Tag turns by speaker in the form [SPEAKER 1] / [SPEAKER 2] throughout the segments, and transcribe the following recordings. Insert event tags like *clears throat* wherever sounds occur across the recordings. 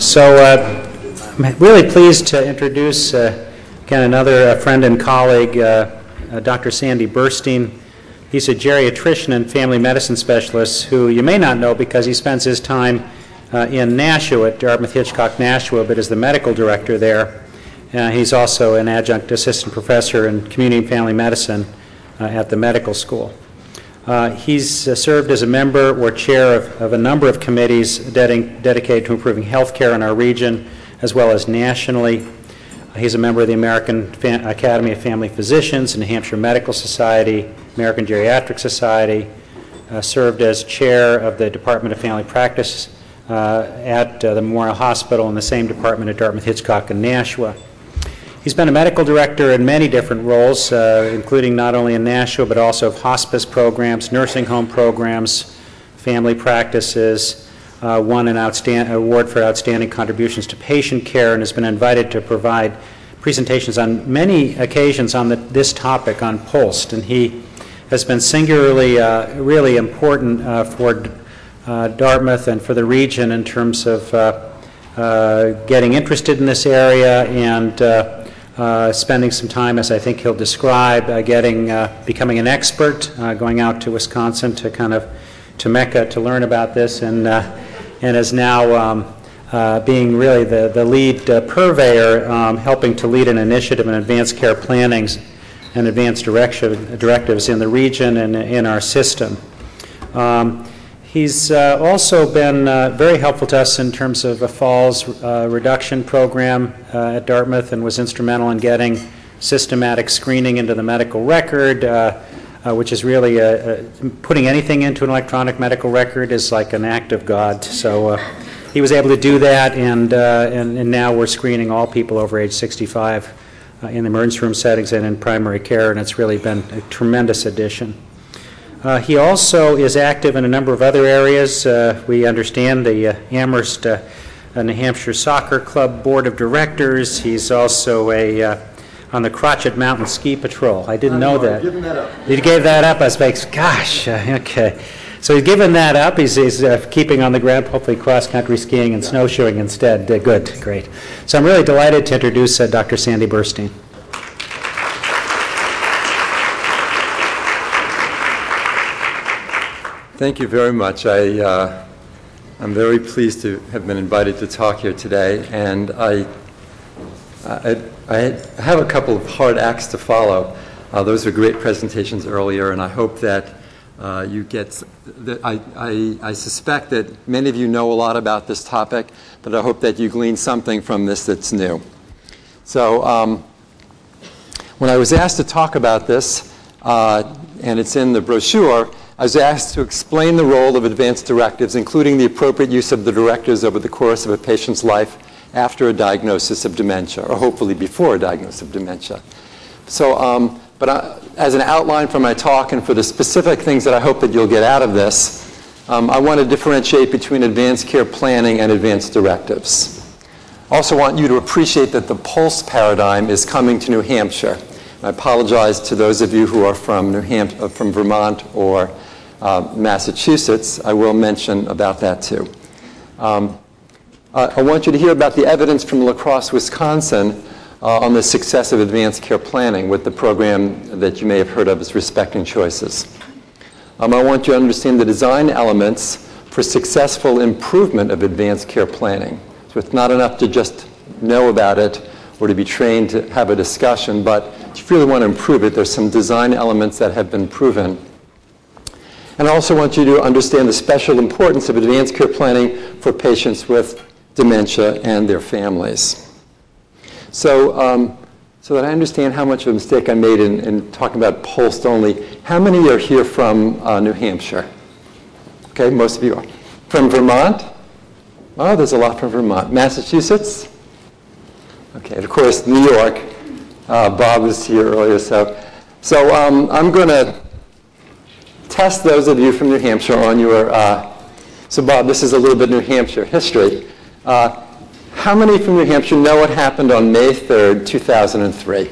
[SPEAKER 1] So uh, I'm really pleased to introduce uh, again another uh, friend and colleague, uh, uh, Dr. Sandy Burstein. He's a geriatrician and family medicine specialist who you may not know because he spends his time uh, in Nashua at Dartmouth Hitchcock Nashua, but is the medical director there. He's also an adjunct assistant professor in community and family medicine at the medical school. Uh, he's uh, served as a member or chair of, of a number of committees dedi- dedicated to improving health care in our region as well as nationally. Uh, he's a member of the American Academy of Family Physicians, New Hampshire Medical Society, American Geriatric Society, uh, served as chair of the Department of Family Practice uh, at uh, the Memorial Hospital in the same department at Dartmouth Hitchcock and Nashua. He's been a medical director in many different roles, uh, including not only in Nashua, but also of hospice programs, nursing home programs, family practices, uh, won an outstand- award for outstanding contributions to patient care, and has been invited to provide presentations on many occasions on the, this topic on POLST. And he has been singularly, uh, really important uh, for uh, Dartmouth and for the region in terms of uh, getting interested in this area and spending some time, as I think he'll describe, uh, getting, uh, becoming an expert, uh, going out to Wisconsin to kind of, to Mecca to learn about this, and, uh, and is now um, uh, being really the, the lead uh, purveyor, um, helping to lead an initiative in advanced care plannings and advanced direction, directives in the region and in our system. Um, He's uh, also been uh, very helpful to us in terms of a falls uh, reduction program uh, at Dartmouth and was instrumental in getting systematic screening into the medical record, uh, uh, which is really a, a, putting anything into an electronic medical record is like an act of God. So he was able to do that, and, and, and, now we're screening all people over age 65 in the emergency room settings and in primary care, and it's really been a tremendous addition. Uh, he also is active in a number of other areas. Uh, we understand the uh, Amherst uh, uh, New Hampshire Soccer Club Board of Directors. He's also a uh, on the Crotched Mountain Ski Patrol. I didn't know that.
[SPEAKER 2] that
[SPEAKER 1] He gave that up. I was like, gosh, okay. So he's given that up. He's, he's keeping on the ground, hopefully cross country skiing and snowshoeing instead. good, great. So I'm really delighted to introduce Dr. Sandy Burstein.
[SPEAKER 2] Thank you very much. I, uh, I'm very pleased to have been invited to talk here today, and I, I, I have a couple of hard acts to follow. Uh, those were great presentations earlier, and I hope that uh, you get. That I, I, I suspect that many of you know a lot about this topic, but I hope that you glean something from this that's new. So, um, when I was asked to talk about this, uh, and it's in the brochure, I was asked to explain the role of advanced directives, including the appropriate use of the directives over the course of a patient's life after a diagnosis of dementia, or hopefully before a diagnosis of dementia. So, um, but I, as an outline for my talk and for the specific things that I hope that you'll get out of this, um, I want to differentiate between advanced care planning and advanced directives. I also want you to appreciate that the POLST paradigm is coming to New Hampshire. I apologize to those of you who are from New Hampshire, from Vermont or uh, Massachusetts, I will mention about that too. Um, I want you to hear about the evidence from La Crosse, Wisconsin uh, on the success of advanced care planning with the program that you may have heard of as Respecting Choices. Um, I want you to understand the design elements for successful improvement of advanced care planning. So it's not enough to just know about it or to be trained to have a discussion, but if you really want to improve it, there's some design elements that have been proven and I also want you to understand the special importance of advanced care planning for patients with dementia and their families. So, um, so that I understand how much of a mistake I made in, in talking about POLST only, how many are here from uh, New Hampshire? Okay, most of you are. From Vermont? Oh, there's a lot from Vermont. Massachusetts? Okay, and of course, New York. Uh, Bob was here earlier, so, so um, I'm going to test those of you from New Hampshire on your, uh, so Bob, this is a little bit New Hampshire history. Uh, how many from New Hampshire know what happened on May 3rd, 2003?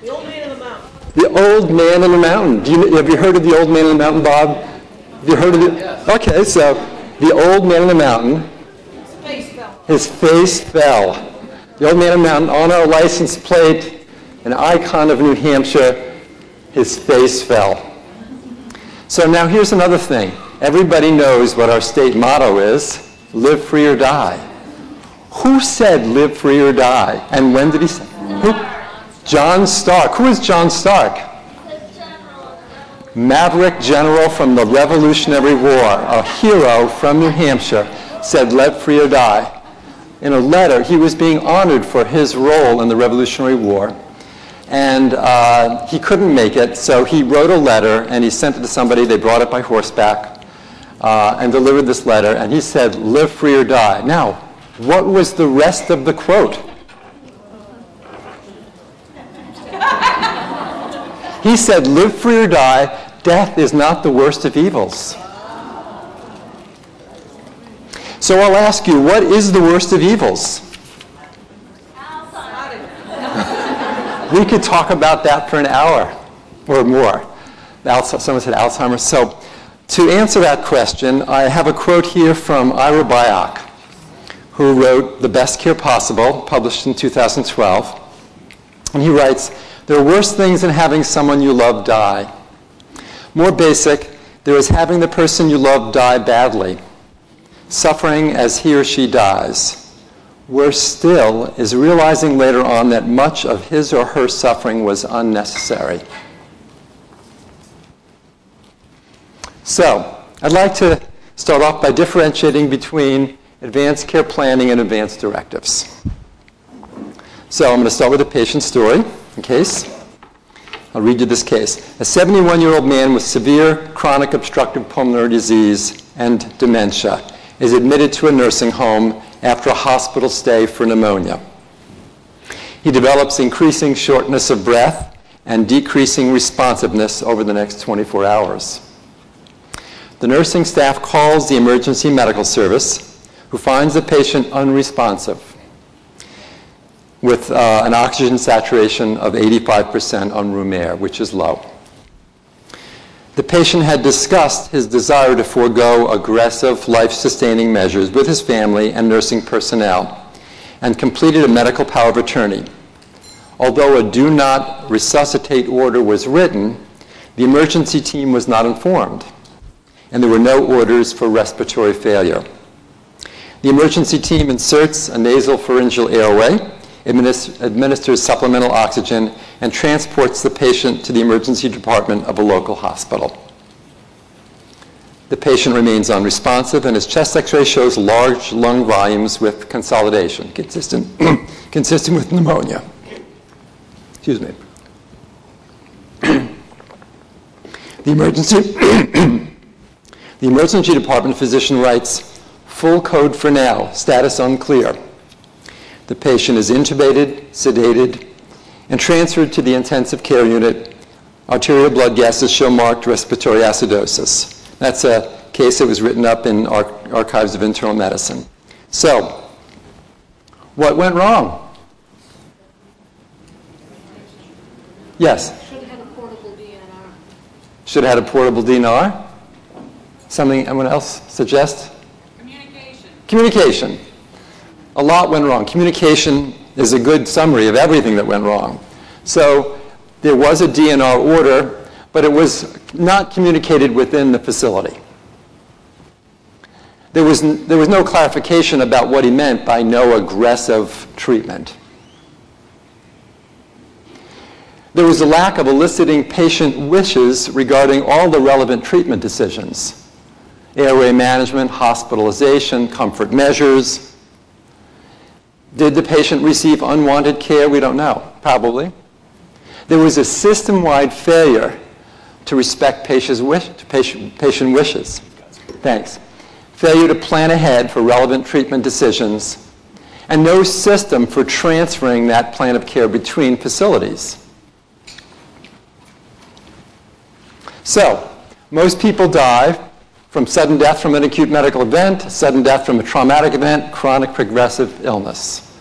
[SPEAKER 3] The Old Man in the Mountain.
[SPEAKER 2] The Old Man in the Mountain. Do you, have you heard of the Old Man in the Mountain, Bob? Have you heard of it? Yes. Okay, so the Old Man in the Mountain His face fell. The old man in the Mountain on our license plate, an icon of New Hampshire, his face fell. So now here's another thing. Everybody knows what our state motto is live free or die. Who said live free or die? And when did he say? Who? John Stark. Who is John Stark? Maverick general from the Revolutionary War, a hero from New Hampshire, said live free or die. In a letter, he was being honored for his role in the Revolutionary War. And uh, he couldn't make it, so he wrote a letter and he sent it to somebody. They brought it by horseback uh, and delivered this letter. And he said, live free or die. Now, what was the rest of the quote? *laughs* He said, live free or die. Death is not the worst of evils. So I'll ask you, what is the worst of evils? We could talk about that for an hour or more. Someone said Alzheimer's. So to answer that question, I have a quote here from Ira Byock, who wrote The Best Care Possible, published in 2012. And he writes, there are worse things than having someone you love die. More basic, there is having the person you love die badly, suffering as he or she dies. Worse still is realizing later on that much of his or her suffering was unnecessary. So, I'd like to start off by differentiating between advanced care planning and advanced directives. So, I'm going to start with a patient story a case. I'll read you this case. A 71 year old man with severe chronic obstructive pulmonary disease and dementia is admitted to a nursing home after a hospital stay for pneumonia. He develops increasing shortness of breath and decreasing responsiveness over the next 24 hours. The nursing staff calls the emergency medical service, who finds the patient unresponsive with uh, an oxygen saturation of 85% on room air, which is low. The patient had discussed his desire to forego aggressive life-sustaining measures with his family and nursing personnel and completed a medical power of attorney. Although a do not resuscitate order was written, the emergency team was not informed, and there were no orders for respiratory failure. The emergency team inserts a nasal pharyngeal airway administers supplemental oxygen, and transports the patient to the emergency department of a local hospital. The patient remains unresponsive, and his chest x-ray shows large lung volumes with consolidation, consistent, *clears throat* consistent with pneumonia. Excuse me. the emergency, *clears throat* the emergency department physician writes, full code for now, status unclear. The patient is intubated, sedated, and transferred to the intensive care unit. Arterial blood gases show marked respiratory acidosis. That's a case that was written up in Ar- Archives of Internal Medicine. So, what went wrong? Yes?
[SPEAKER 3] Should have had a portable DNR.
[SPEAKER 2] Should have had a portable DNR? Something anyone else suggest?
[SPEAKER 3] Communication.
[SPEAKER 2] Communication a lot went wrong. Communication is a good summary of everything that went wrong. So there was a DNR order, but it was not communicated within the facility. There was, there was no clarification about what he meant by no aggressive treatment. There was a lack of eliciting patient wishes regarding all the relevant treatment decisions airway management, hospitalization, comfort measures, did the patient receive unwanted care? We don't know. Probably. There was a system-wide failure to respect patient's wish, patient, patient wishes. Thanks. Failure to plan ahead for relevant treatment decisions, and no system for transferring that plan of care between facilities. So, most people die from sudden death from an acute medical event, sudden death from a traumatic event, chronic progressive illness.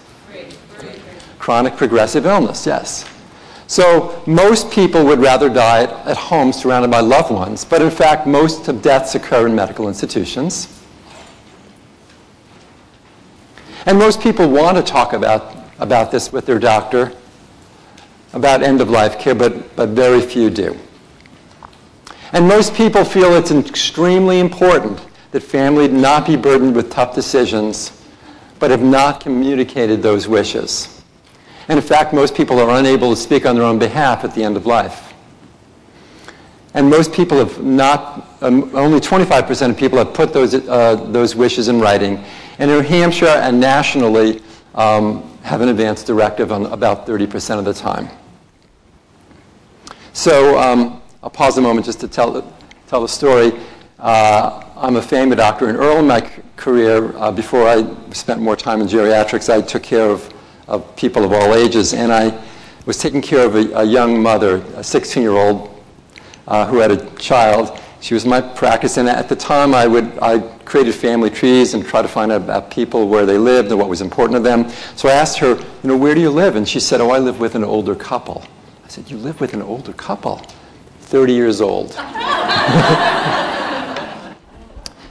[SPEAKER 2] Chronic progressive illness, yes. So most people would rather die at home surrounded by loved ones, but in fact, most of deaths occur in medical institutions. And most people want to talk about, about this with their doctor, about end-of-life care, but, but very few do. And most people feel it's extremely important that family not be burdened with tough decisions, but have not communicated those wishes. And in fact, most people are unable to speak on their own behalf at the end of life. And most people have not, um, only 25% of people have put those, uh, those wishes in writing. And in New Hampshire and nationally um, have an advance directive on about 30% of the time. So um, I'll pause a moment just to tell, tell the story. Uh, I'm a family doctor, and early in my career, uh, before I spent more time in geriatrics, I took care of, of people of all ages, and I was taking care of a, a young mother, a 16-year-old uh, who had a child. She was in my practice, and at the time I, would, I created family trees and tried to find out about people, where they lived and what was important to them. So I asked her, you know, where do you live? And she said, oh, I live with an older couple. I said, you live with an older couple? 30 years old. *laughs*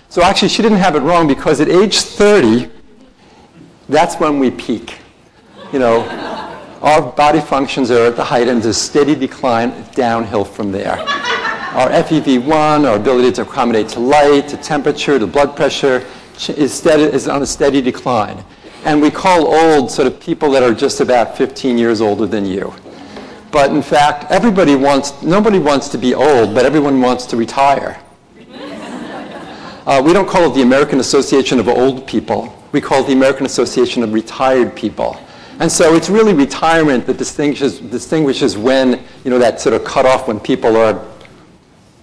[SPEAKER 2] so actually, she didn't have it wrong because at age 30, that's when we peak. You know, our body functions are at the height and there's a steady decline downhill from there. Our FEV1, our ability to accommodate to light, to temperature, to blood pressure is, steady, is on a steady decline. And we call old sort of people that are just about 15 years older than you. But in fact, everybody wants, nobody wants to be old, but everyone wants to retire. Uh, we don't call it the American Association of Old People. We call it the American Association of Retired People. And so it's really retirement that distinguishes, distinguishes when, you know, that sort of cutoff when people are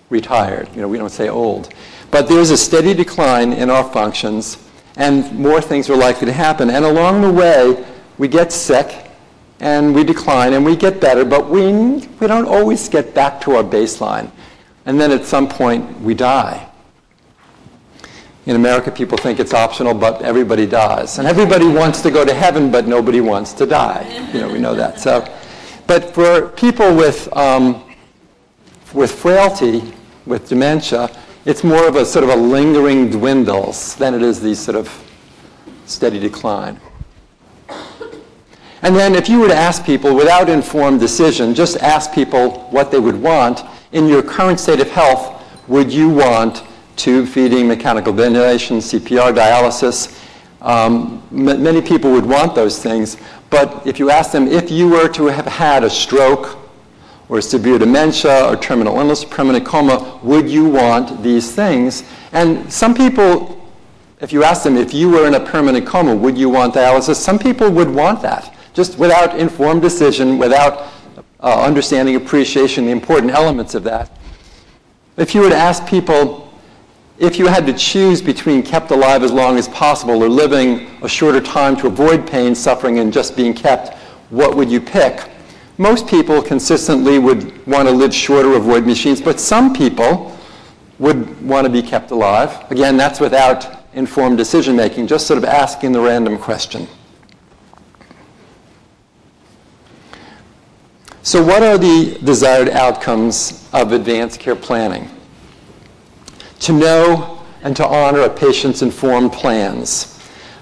[SPEAKER 2] retired. You know, we don't say old. But there's a steady decline in our functions, and more things are likely to happen. And along the way, we get sick, and we decline and we get better, but we, we don't always get back to our baseline. And then at some point, we die. In America, people think it's optional, but everybody dies. And everybody wants to go to heaven, but nobody wants to die. You know, we know that. So, but for people with, um, with frailty, with dementia, it's more of a sort of a lingering dwindles than it is the sort of steady decline. And then if you were to ask people without informed decision, just ask people what they would want, in your current state of health, would you want tube feeding, mechanical ventilation, CPR, dialysis? Um, m- many people would want those things, but if you ask them if you were to have had a stroke or severe dementia or terminal illness, permanent coma, would you want these things? And some people, if you ask them if you were in a permanent coma, would you want dialysis? Some people would want that just without informed decision, without uh, understanding, appreciation, the important elements of that. If you were to ask people if you had to choose between kept alive as long as possible or living a shorter time to avoid pain, suffering, and just being kept, what would you pick? Most people consistently would want to live shorter, avoid machines, but some people would want to be kept alive. Again, that's without informed decision making, just sort of asking the random question. So what are the desired outcomes of advanced care planning? To know and to honor a patient's informed plans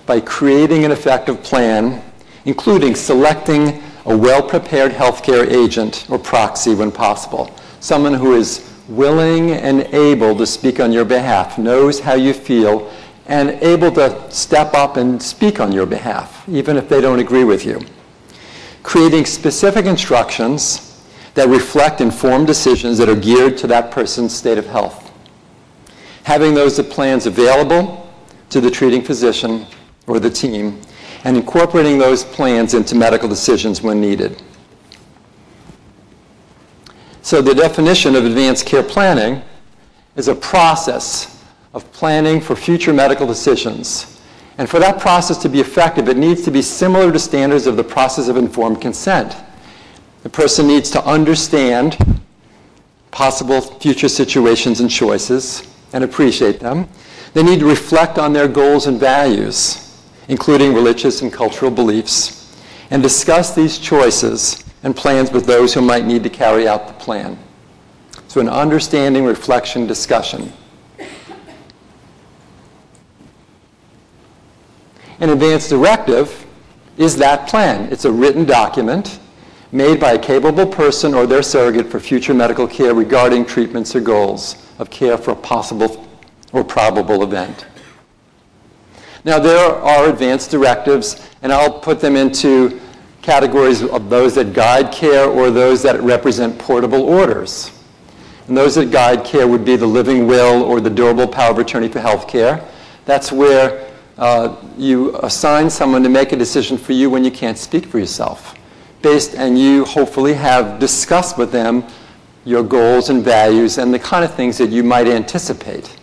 [SPEAKER 2] by creating an effective plan, including selecting a well-prepared healthcare agent or proxy when possible, someone who is willing and able to speak on your behalf, knows how you feel, and able to step up and speak on your behalf, even if they don't agree with you creating specific instructions that reflect informed decisions that are geared to that person's state of health. Having those plans available to the treating physician or the team, and incorporating those plans into medical decisions when needed. So the definition of advanced care planning is a process of planning for future medical decisions and for that process to be effective, it needs to be similar to standards of the process of informed consent. The person needs to understand possible future situations and choices and appreciate them. They need to reflect on their goals and values, including religious and cultural beliefs, and discuss these choices and plans with those who might need to carry out the plan. So, an understanding, reflection, discussion. An advance directive is that plan. It's a written document made by a capable person or their surrogate for future medical care regarding treatments or goals of care for a possible or probable event. Now, there are advance directives, and I'll put them into categories of those that guide care or those that represent portable orders. And those that guide care would be the living will or the durable power of attorney for health care. That's where uh, you assign someone to make a decision for you when you can't speak for yourself. Based, and you hopefully have discussed with them your goals and values and the kind of things that you might anticipate.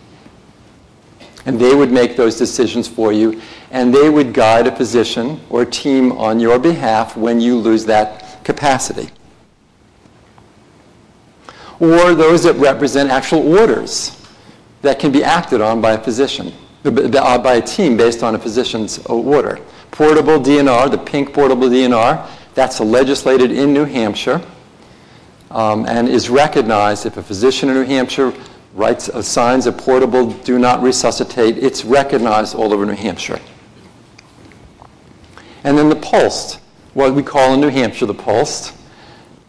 [SPEAKER 2] And they would make those decisions for you, and they would guide a physician or a team on your behalf when you lose that capacity. Or those that represent actual orders that can be acted on by a physician, Uh, by a team based on a physician's uh, order. Portable DNR, the pink portable DNR, that's legislated in New Hampshire um, and is recognized if a physician in New Hampshire writes, uh, assigns a portable do not resuscitate, it's recognized all over New Hampshire. And then the POLST, what we call in New Hampshire the POLST,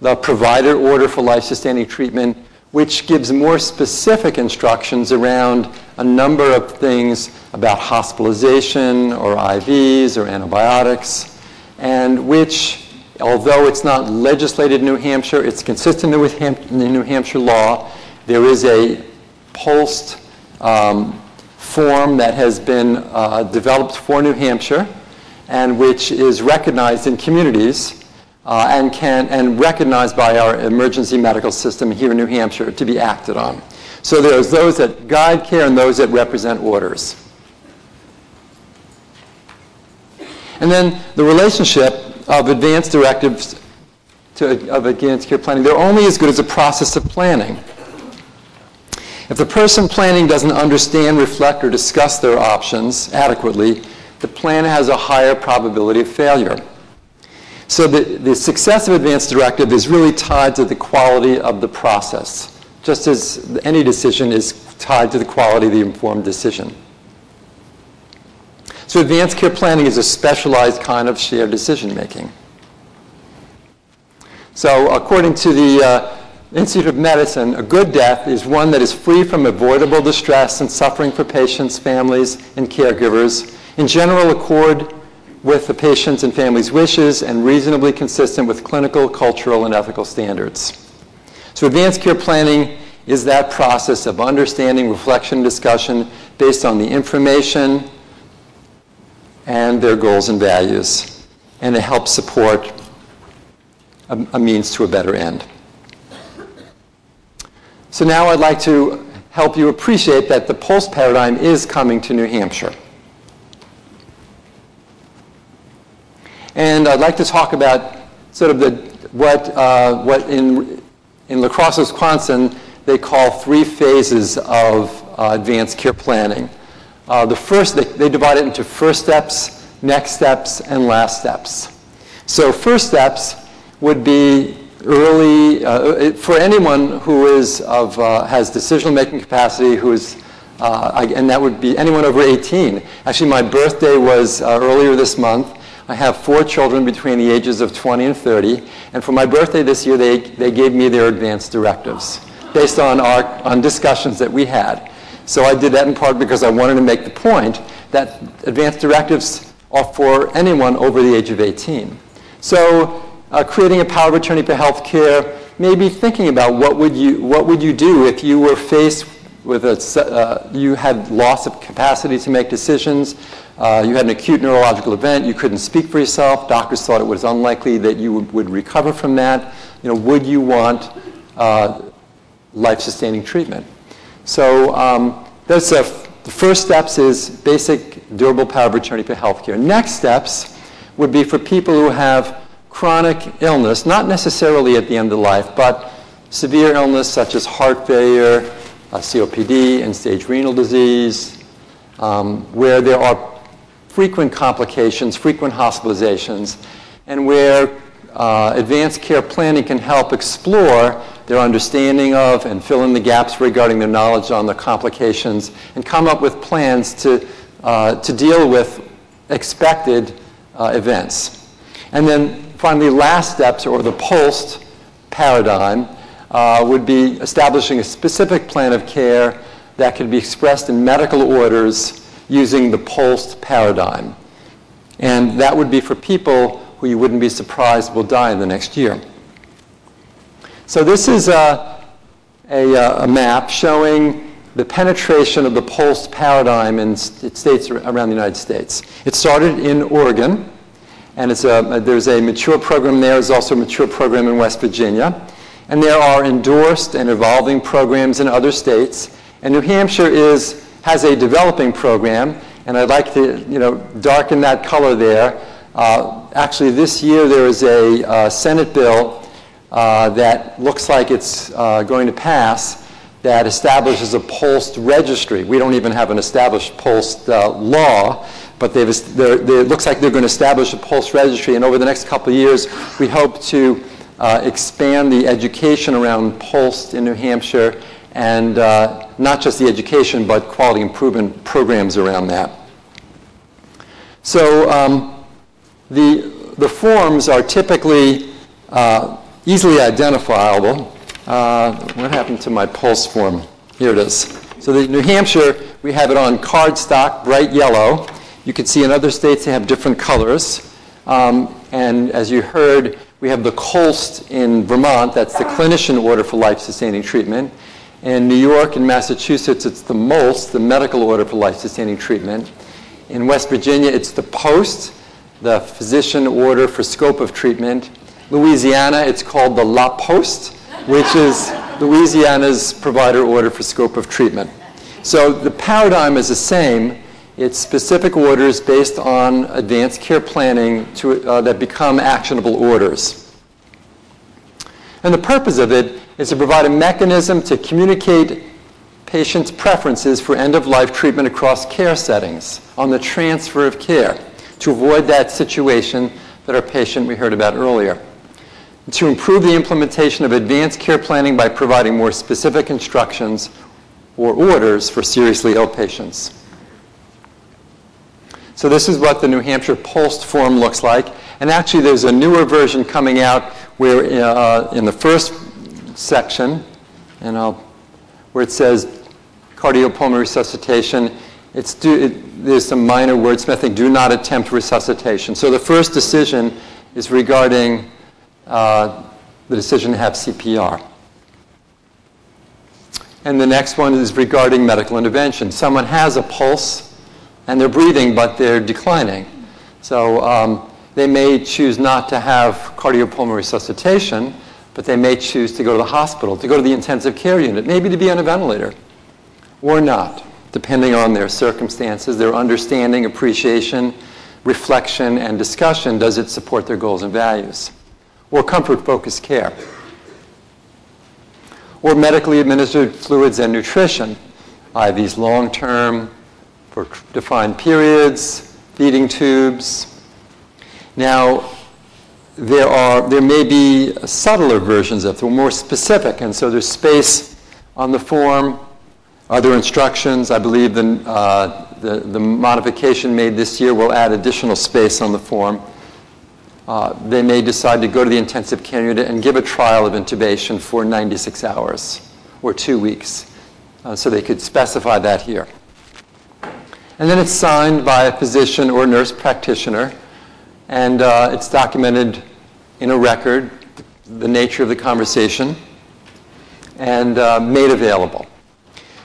[SPEAKER 2] the provider order for life-sustaining treatment, which gives more specific instructions around a number of things about hospitalization or IVs or antibiotics, and which, although it's not legislated in New Hampshire, it's consistent with Ham- New Hampshire law. There is a POLST um, form that has been uh, developed for New Hampshire and which is recognized in communities uh, and, can, and recognized by our emergency medical system here in New Hampshire to be acted on. So there's those that guide care and those that represent orders. And then the relationship of advanced directives to, of advanced care planning, they're only as good as a process of planning. If the person planning doesn't understand, reflect, or discuss their options adequately, the plan has a higher probability of failure. So the, the success of advanced directive is really tied to the quality of the process, just as any decision is tied to the quality of the informed decision. So advanced care planning is a specialized kind of shared decision making. So according to the uh, Institute of Medicine, a good death is one that is free from avoidable distress and suffering for patients, families, and caregivers, in general accord with the patient's and family's wishes and reasonably consistent with clinical, cultural, and ethical standards. So advanced care planning is that process of understanding, reflection, and discussion based on the information and their goals and values, and it helps support a, a means to a better end. So now I'd like to help you appreciate that the POLST paradigm is coming to New Hampshire. And I'd like to talk about sort of the, what, uh, what in, in La Crosse, Wisconsin, they call three phases of uh, advanced care planning. Uh, the first, they, they divide it into first steps, next steps, and last steps. So first steps would be early, uh, for anyone who is of, uh, has decision-making capacity, who is, uh, I, and that would be anyone over 18. Actually, my birthday was uh, earlier this month. I have four children between the ages of 20 and 30, and for my birthday this year, they, they gave me their advanced directives based on, our, on discussions that we had. So I did that in part because I wanted to make the point that advanced directives are for anyone over the age of 18. So uh, creating a power of attorney for health care, maybe thinking about what would you, what would you do if you were faced with a, uh, you had loss of capacity to make decisions, uh, you had an acute neurological event, you couldn't speak for yourself, doctors thought it was unlikely that you would, would recover from that. You know, would you want uh, life-sustaining treatment? So um, that's the first steps is basic durable power of attorney for healthcare. Next steps would be for people who have chronic illness, not necessarily at the end of life, but severe illness such as heart failure, uh, COPD, end-stage renal disease, um, where there are frequent complications, frequent hospitalizations, and where uh, advanced care planning can help explore their understanding of and fill in the gaps regarding their knowledge on the complications and come up with plans to, uh, to deal with expected uh, events. And then finally, last steps, or the POLST paradigm, Uh, would be establishing a specific plan of care that could be expressed in medical orders using the POLST paradigm. And that would be for people who you wouldn't be surprised will die in the next year. So this is a, a, a map showing the penetration of the POLST paradigm in states around the United States. It started in Oregon, and a, there's a mature program there. There's also a mature program in West Virginia. And there are endorsed and evolving programs in other states. And New Hampshire is, has a developing program, and I'd like to you know, darken that color there. Uh, actually, this year there is a uh, Senate bill uh, that looks like it's uh, going to pass that establishes a POLST registry. We don't even have an established POLST uh, law, but they've, it looks like they're going to establish a POLST registry. And over the next couple of years, we hope to uh, expand the education around POLST in New Hampshire and uh, not just the education, but quality improvement programs around that. So um, the, the forms are typically uh, easily identifiable. Uh, what happened to my POLST form? Here it is. So the New Hampshire, we have it on cardstock, bright yellow. You can see in other states they have different colors. Um, and as you heard, we have the COLST in Vermont, that's the clinician order for life-sustaining treatment. In New York and Massachusetts, it's the MOLST, the medical order for life-sustaining treatment. In West Virginia, it's the POST, the physician order for scope of treatment. Louisiana, it's called the La Poste, which is Louisiana's provider order for scope of treatment. So the paradigm is the same, it's specific orders based on advanced care planning to, uh, that become actionable orders. And the purpose of it is to provide a mechanism to communicate patients' preferences for end-of-life treatment across care settings on the transfer of care to avoid that situation that our patient we heard about earlier. To improve the implementation of advanced care planning by providing more specific instructions or orders for seriously ill patients. So this is what the New Hampshire POLST form looks like. And actually, there's a newer version coming out where uh, in the first section, and I'll, where it says cardiopulmonary resuscitation, it's do, it, there's some minor wordsmithing. Do not attempt resuscitation. So the first decision is regarding uh, the decision to have CPR. And the next one is regarding medical intervention. Someone has a pulse and they're breathing, but they're declining. So um, they may choose not to have cardiopulmonary resuscitation, but they may choose to go to the hospital, to go to the intensive care unit, maybe to be on a ventilator, or not, depending on their circumstances, their understanding, appreciation, reflection, and discussion. Does it support their goals and values? Or comfort-focused care. Or medically administered fluids and nutrition, IVs long-term, for defined periods, feeding tubes. Now, there, are, there may be subtler versions of it, more specific, and so there's space on the form, other instructions. I believe the, uh, the, the, modification made this year will add additional space on the form. Uh, they may decide to go to the intensive care unit and give a trial of intubation for 96 hours or two weeks. Uh, so they could specify that here. And then it's signed by a physician or nurse practitioner, and uh, it's documented in a record, the nature of the conversation, and uh, made available.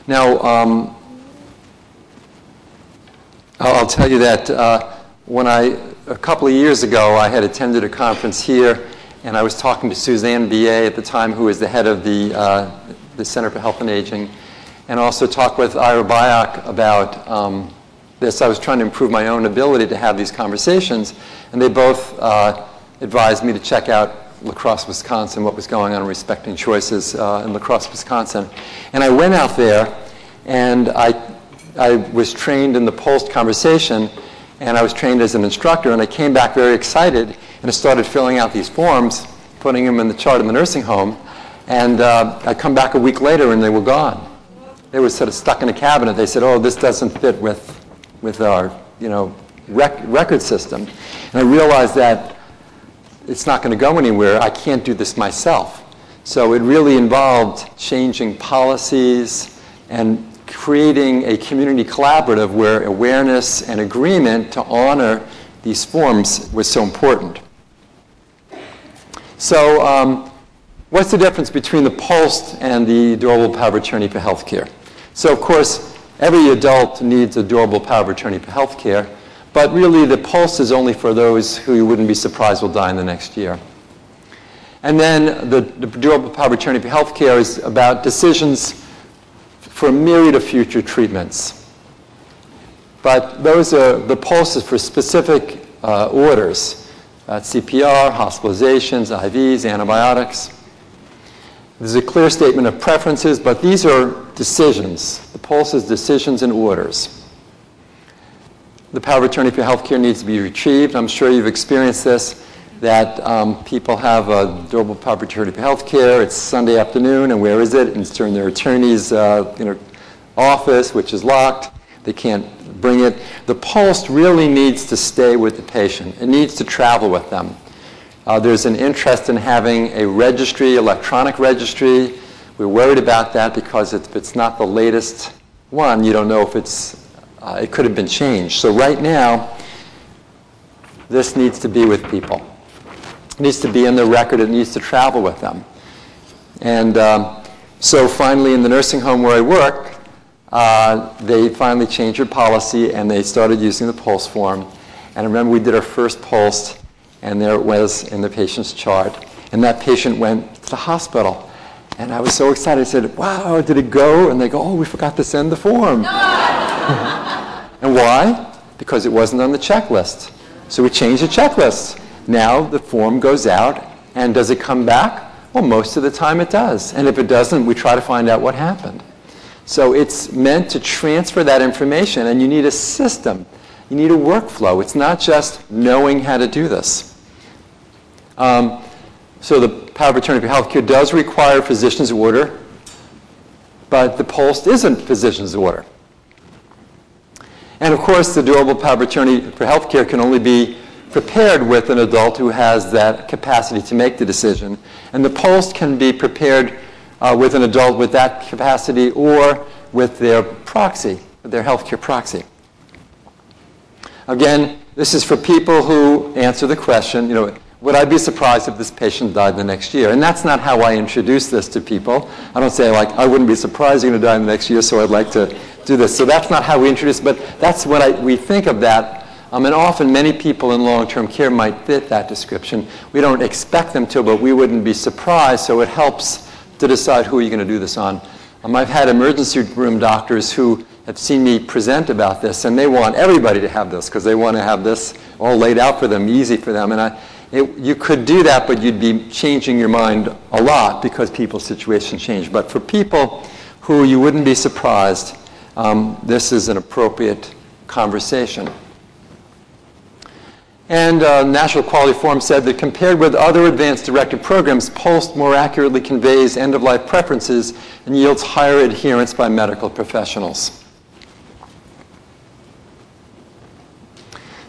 [SPEAKER 2] Now, um, I'll tell you that uh, when I, a couple of years ago, I had attended a conference here, and I was talking to Suzanne B.A. at the time, who was the head of the, uh, the Center for Health and Aging, and also talked with Ira Byock about um, this, I was trying to improve my own ability to have these conversations, and they both uh, advised me to check out La Crosse, Wisconsin, what was going on in respecting choices uh, in La Crosse, Wisconsin. And I went out there, and I, I was trained in the POLST conversation, and I was trained as an instructor, and I came back very excited, and I started filling out these forms, putting them in the chart in the nursing home, and uh, I come back a week later, and they were gone. They were sort of stuck in a cabinet. They said, oh, this doesn't fit with with our, you know, rec- record system. And I realized that it's not going to go anywhere. I can't do this myself. So it really involved changing policies and creating a community collaborative where awareness and agreement to honor these forms was so important. So um, what's the difference between the POLST and the durable power of attorney for healthcare? So of course, every adult needs a durable power of attorney for healthcare, but really the POLST is only for those who you wouldn't be surprised will die in the next year. And then the, the durable power of attorney for healthcare is about decisions for a myriad of future treatments. But those are the pulses for specific uh, orders, uh, CPR, hospitalizations, IVs, antibiotics. There's a clear statement of preferences, but these are decisions. The POLST is decisions and orders. The power of attorney for healthcare needs to be retrieved. I'm sure you've experienced this that um, people have a durable power of attorney for healthcare. It's Sunday afternoon, and where is it? And it's during their attorney's uh, you know, office, which is locked. They can't bring it. The POLST really needs to stay with the patient. It needs to travel with them. Uh, there's an interest in having a registry, electronic registry. We're worried about that because if it's not the latest one, you don't know if it's, uh, it could have been changed. So right now, this needs to be with people. It needs to be in the record. It needs to travel with them. And um, so finally, in the nursing home where I work, uh, they finally changed their policy and they started using the POLST form. And I remember we did our first POLST, and there it was in the patient's chart. And that patient went to the hospital. And I was so excited. I said, Wow, did it go? And they go, Oh, we forgot to send the form. *laughs* and why? Because it wasn't on the checklist. So we changed the checklist. Now the form goes out, and does it come back? Well, most of the time it does. And if it doesn't, we try to find out what happened. So it's meant to transfer that information, and you need a system. You need a workflow. It's not just knowing how to do this. Um, so the power of attorney for healthcare does require physician's order, but the POLST isn't physician's order. And of course, the durable power of attorney for healthcare can only be prepared with an adult who has that capacity to make the decision. And the POLST can be prepared uh, with an adult with that capacity or with their proxy, their healthcare proxy. Again, this is for people who answer the question, you know, would I be surprised if this patient died the next year? And that's not how I introduce this to people. I don't say, like, I wouldn't be surprised you're going to die in the next year, so I'd like to do this. So that's not how we introduce, but that's what I, we think of that um, and often many people in long-term care might fit that description. We don't expect them to, but we wouldn't be surprised, so it helps to decide who are you're going to do this on. Um, I've had emergency room doctors who have seen me present about this, and they want everybody to have this because they want to have this all laid out for them, easy for them. And I, it, you could do that, but you'd be changing your mind a lot because people's situations change. But for people who you wouldn't be surprised, um, this is an appropriate conversation. And uh, National Quality Forum said that compared with other advanced directed programs, POLST more accurately conveys end-of-life preferences and yields higher adherence by medical professionals.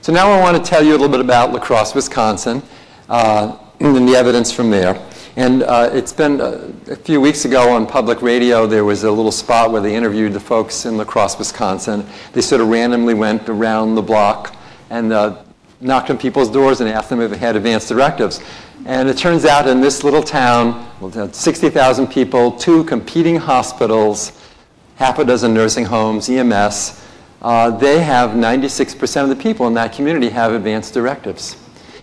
[SPEAKER 2] So now I want to tell you a little bit about La Crosse, Wisconsin, uh, and the evidence from there. And uh, it's been uh, a few weeks ago on public radio, there was a little spot where they interviewed the folks in La Crosse, Wisconsin. They sort of randomly went around the block and uh, knocked on people's doors and asked them if they had advanced directives. And it turns out in this little town, 60,000 people, two competing hospitals, half a dozen nursing homes, EMS, uh, they have 96% of the people in that community have advanced directives.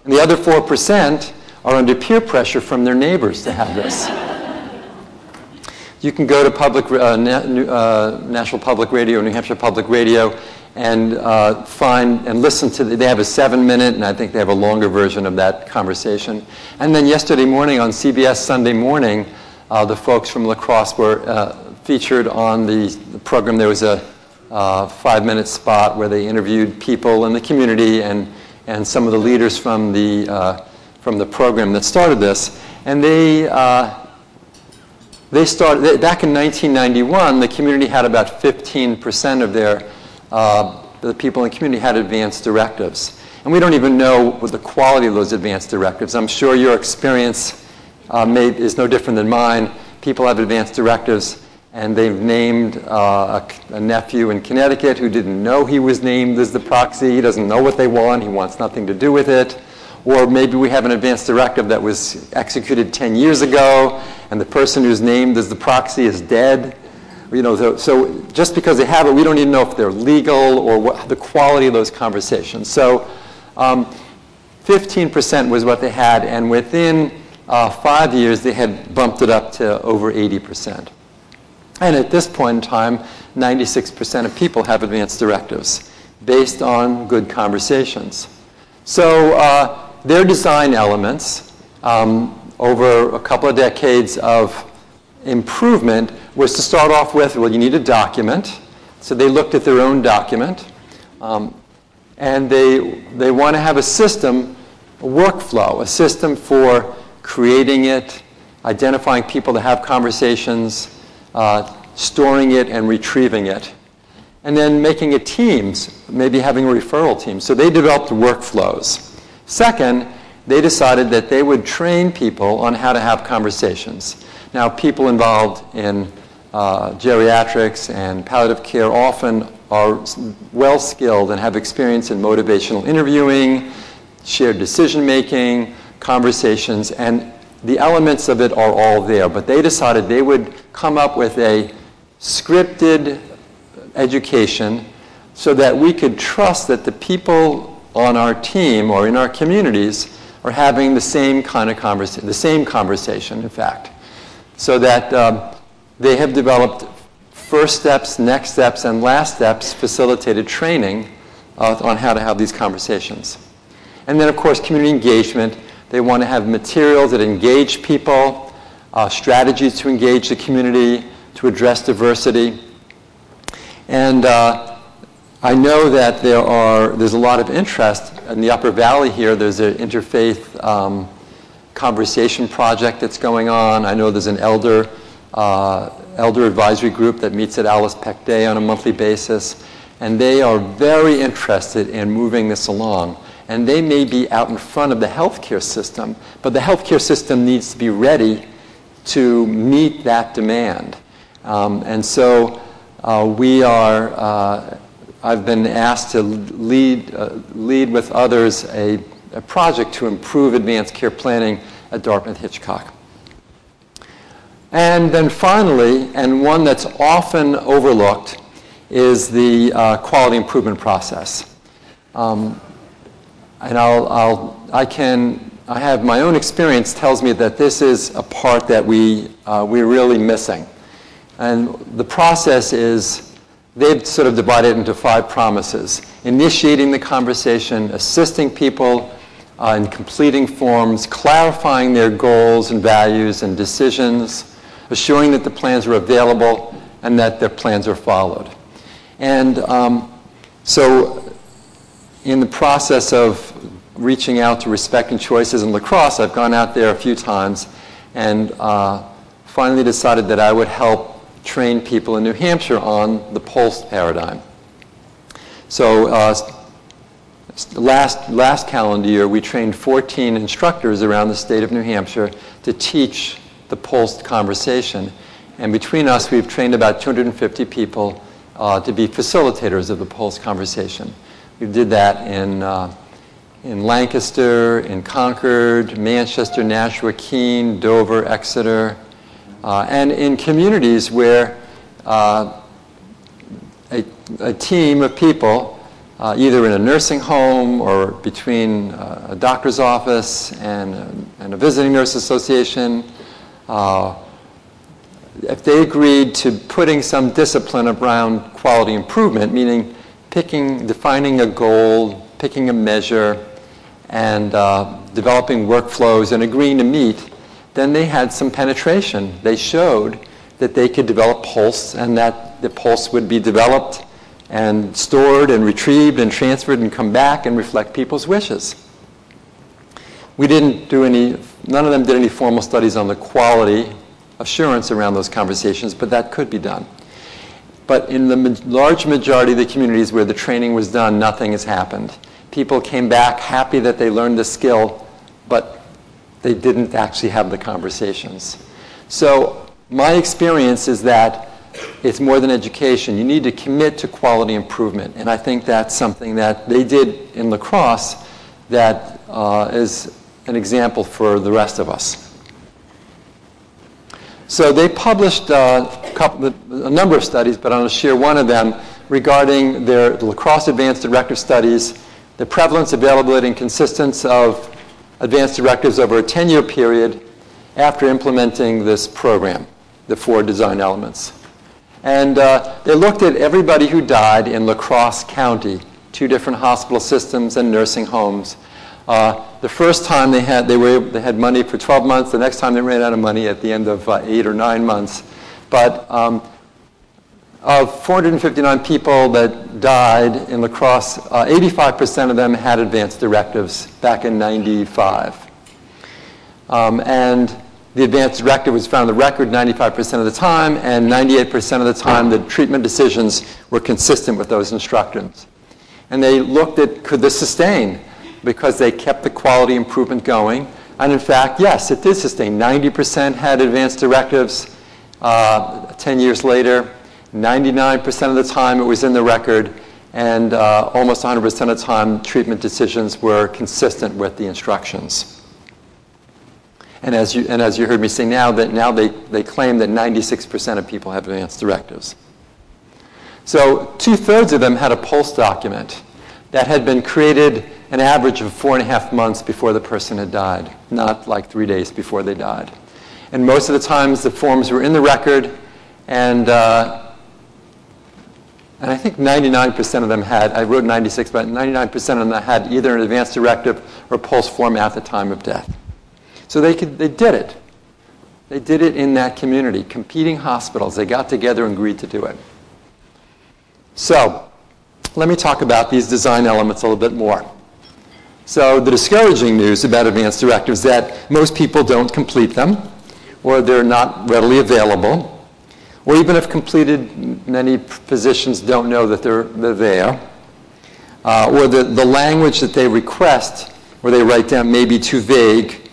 [SPEAKER 2] And the other 4% are under peer pressure from their neighbors to have this. you can go to public, uh, Na- uh, National Public Radio, New Hampshire Public Radio, and uh, find and listen to, the, they have a seven minute, and I think they have a longer version of that conversation. And then yesterday morning on CBS Sunday Morning, uh, the folks from La Crosse were uh, featured on the, the, program. There was a uh, five minute spot where they interviewed people in the community and, and some of the leaders from the, uh, from the program that started this. And they, uh, they started, they, back in 1991, the community had about 15% of their uh, the people in the community had advanced directives. And we don't even know what the quality of those advanced directives. I'm sure your experience uh, may, is no different than mine. People have advanced directives, and they've named uh, a, a nephew in Connecticut who didn't know he was named as the proxy. He doesn't know what they want. He wants nothing to do with it. Or maybe we have an advance directive that was executed 10 years ago, and the person who's named as the proxy is dead. You know, so, so just because they have it, we don't even know if they're legal or what, the quality of those conversations. So um, 15% was what they had, and within uh, five years, they had bumped it up to over 80%. And at this point in time, 96% of people have advanced directives based on good conversations. So uh, their design elements um, over a couple of decades of improvement was to start off with, well, you need a document. So they looked at their own document. Um, and they, they want to have a system, a workflow, a system for creating it, identifying people to have conversations, uh, storing it and retrieving it. And then making it teams, maybe having a referral team. So they developed workflows. Second, they decided that they would train people on how to have conversations. Now, people involved in uh, geriatrics and palliative care often are well skilled and have experience in motivational interviewing, shared decision making, conversations, and the elements of it are all there. But they decided they would come up with a scripted education so that we could trust that the people on our team or in our communities are having the same kind of conversation, the same conversation, in fact, so that um, they have developed first steps, next steps, and last steps facilitated training uh, on how to have these conversations. And then, of course, community engagement. They want to have materials that engage people, uh, strategies to engage the community, to address diversity. And uh, I know that there are, there's a lot of interest in the Upper Valley here. There's an interfaith um, conversation project that's going on. I know there's an elder, uh, elder advisory group that meets at Alice Peck Day on a monthly basis. And they are very interested in moving this along. And they may be out in front of the healthcare system, but the healthcare system needs to be ready to meet that demand. Um, and so uh, we are, uh, I've been asked to lead, uh, lead with others a, a project to improve advanced care planning at Dartmouth Hitchcock. And then finally, and one that's often overlooked, is the uh, quality improvement process. Um, and I'll, I'll, I can, I have my own experience tells me that this is a part that we, uh, we're really missing. And the process is they've sort of divided into five promises initiating the conversation, assisting people uh, in completing forms, clarifying their goals and values and decisions, assuring that the plans are available and that their plans are followed. And um, so, in the process of reaching out to Respecting Choices in La Crosse, I've gone out there a few times and uh, finally decided that I would help train people in New Hampshire on the POLST paradigm. So uh, last, last calendar year, we trained 14 instructors around the state of New Hampshire to teach the POLST conversation. And between us, we've trained about 250 people uh, to be facilitators of the POLST conversation. We did that in, uh, in Lancaster, in Concord, Manchester, Nashua, Keene, Dover, Exeter, uh, and in communities where uh, a, a, team of people, uh, either in a nursing home or between uh, a doctor's office and, and a visiting nurse association, uh, if they agreed to putting some discipline around quality improvement, meaning picking, defining a goal, picking a measure, and uh, developing workflows and agreeing to meet, then they had some penetration. They showed that they could develop POLST and that the POLST would be developed and stored and retrieved and transferred and come back and reflect people's wishes. We didn't do any, none of them did any formal studies on the quality assurance around those conversations, but that could be done. But in the large majority of the communities where the training was done, nothing has happened. People came back happy that they learned the skill, but they didn't actually have the conversations. So my experience is that it's more than education. You need to commit to quality improvement. And I think that's something that they did in La Crosse that uh, is an example for the rest of us. So they published uh, a, couple, a number of studies, but I'm going to share one of them regarding their La Crosse Advanced Directive Studies, the prevalence, availability, and consistence of advanced directives over a 10-year period after implementing this program, the four design elements. And uh, they looked at everybody who died in La Crosse County, two different hospital systems and nursing homes. Uh, the first time they had, they, were, they had money for 12 months. The next time they ran out of money at the end of uh, eight or nine months. But um, of 459 people that died in La Crosse, 85% of them had advanced directives back in 95. Um, and the advanced directive was found the record 95% of the time, and 98% of the time the treatment decisions were consistent with those instructions. And they looked at could this sustain because they kept the quality improvement going. And in fact, yes, it did sustain. 90% had advanced directives uh, 10 years later. 99% of the time it was in the record, and uh, almost 100% of the time treatment decisions were consistent with the instructions. And as you, and as you heard me say now, that now they, they claim that 96% of people have advanced directives. So two-thirds of them had a POLST document that had been created an average of four and a half months before the person had died, not like three days before they died. And most of the times the forms were in the record, and, uh, and I think 99% of them had, I wrote 96, but 99% of them had either an advance directive or POLST form at the time of death. So they, could, they did it. They did it in that community, competing hospitals. They got together and agreed to do it. So let me talk about these design elements a little bit more. So the discouraging news about advanced directives is that most people don't complete them, or they're not readily available, or even if completed, many physicians don't know that they're, they're there, uh, or the, the language that they request or they write down may be too vague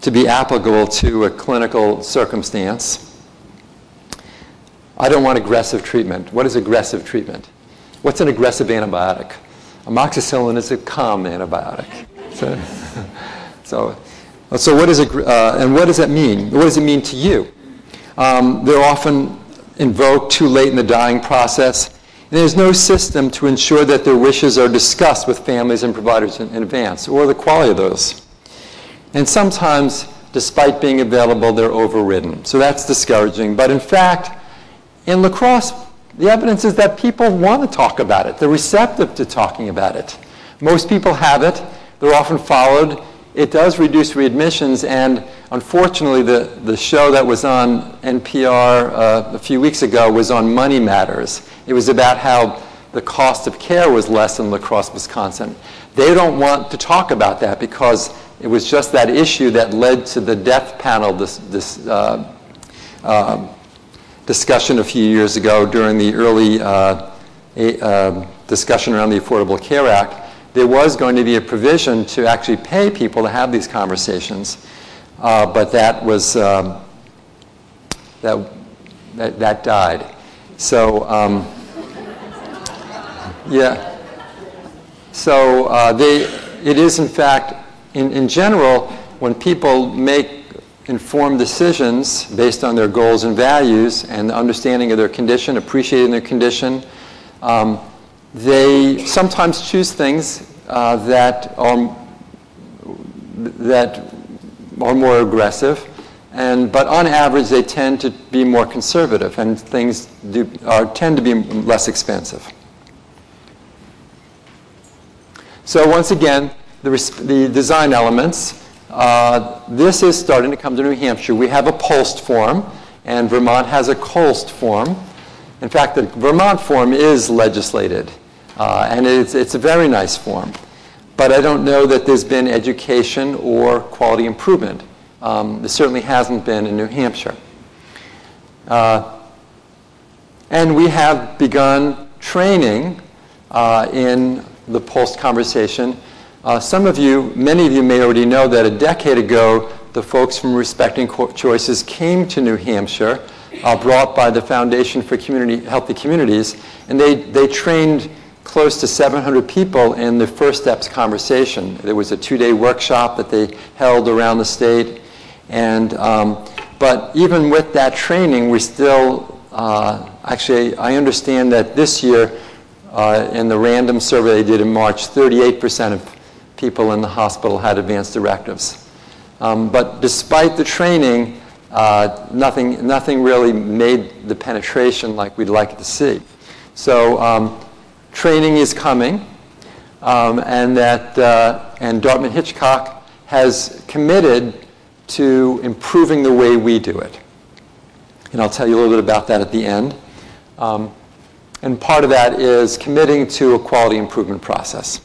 [SPEAKER 2] to be applicable to a clinical circumstance. I don't want aggressive treatment. What is aggressive treatment? What's an aggressive antibiotic? Amoxicillin is a calm antibiotic. So, *laughs* so, so what is a, uh, and what does that mean? What does it mean to you? Um, they're often invoked too late in the dying process. And there's no system to ensure that their wishes are discussed with families and providers in, in advance, or the quality of those. And sometimes, despite being available, they're overridden. So that's discouraging. But in fact, in La Crosse, the evidence is that people want to talk about it. They're receptive to talking about it. Most people have it. They're often followed. It does reduce readmissions, and unfortunately, the, the show that was on NPR uh, a few weeks ago was on money matters. It was about how the cost of care was less in La Crosse, Wisconsin. They don't want to talk about that because it was just that issue that led to the death panel this, this uh, uh, discussion a few years ago during the early uh, a, uh, discussion around the Affordable Care Act, there was going to be a provision to actually pay people to have these conversations, uh, but that was um, that, that, that died. So um, yeah, so uh, they it is in fact in, in general when people make informed decisions based on their goals and values and the understanding of their condition, appreciating their condition. Um, they sometimes choose things uh, that are that are more aggressive, and but on average they tend to be more conservative, and things do, are, tend to be less expensive. So once again, the, the design elements uh, this is starting to come to New Hampshire. We have a POLST form, and Vermont has a COLST form. In fact, the Vermont form is legislated, uh, and it's, it's a very nice form. But I don't know that there's been education or quality improvement. Um, there certainly hasn't been in New Hampshire. Uh, And we have begun training uh, in the POLST conversation. Uh, some of you, many of you may already know that a decade ago, the folks from Respecting Choices came to New Hampshire, uh, brought by the Foundation for Community, Healthy Communities, and they, they trained close to 700 people in the First Steps conversation. There was a two-day workshop that they held around the state, and um, but even with that training, we still uh, actually I understand that this year uh, in the random survey they did in March, 38% of people in the hospital had advanced directives. Um, but despite the training, uh, nothing, nothing really made the penetration like we'd like to see. So um, training is coming, um, and that uh, and Dartmouth Hitchcock has committed to improving the way we do it. And I'll tell you a little bit about that at the end. Um, and part of that is committing to a quality improvement process.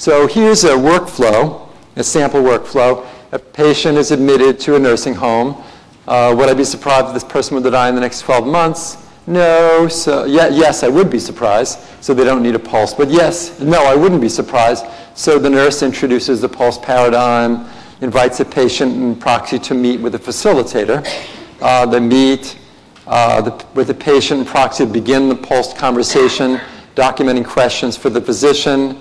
[SPEAKER 2] So here's a workflow, a sample workflow. A patient is admitted to a nursing home. Uh, would I be surprised if this person would die in the next 12 months? No. So yeah, yes, I would be surprised. So they don't need a POLST. But yes, no, I wouldn't be surprised. So the nurse introduces the POLST paradigm, invites the patient and proxy to meet with a facilitator. Uh, they meet uh, the, with the patient and proxy to begin the POLST conversation, documenting questions for the physician,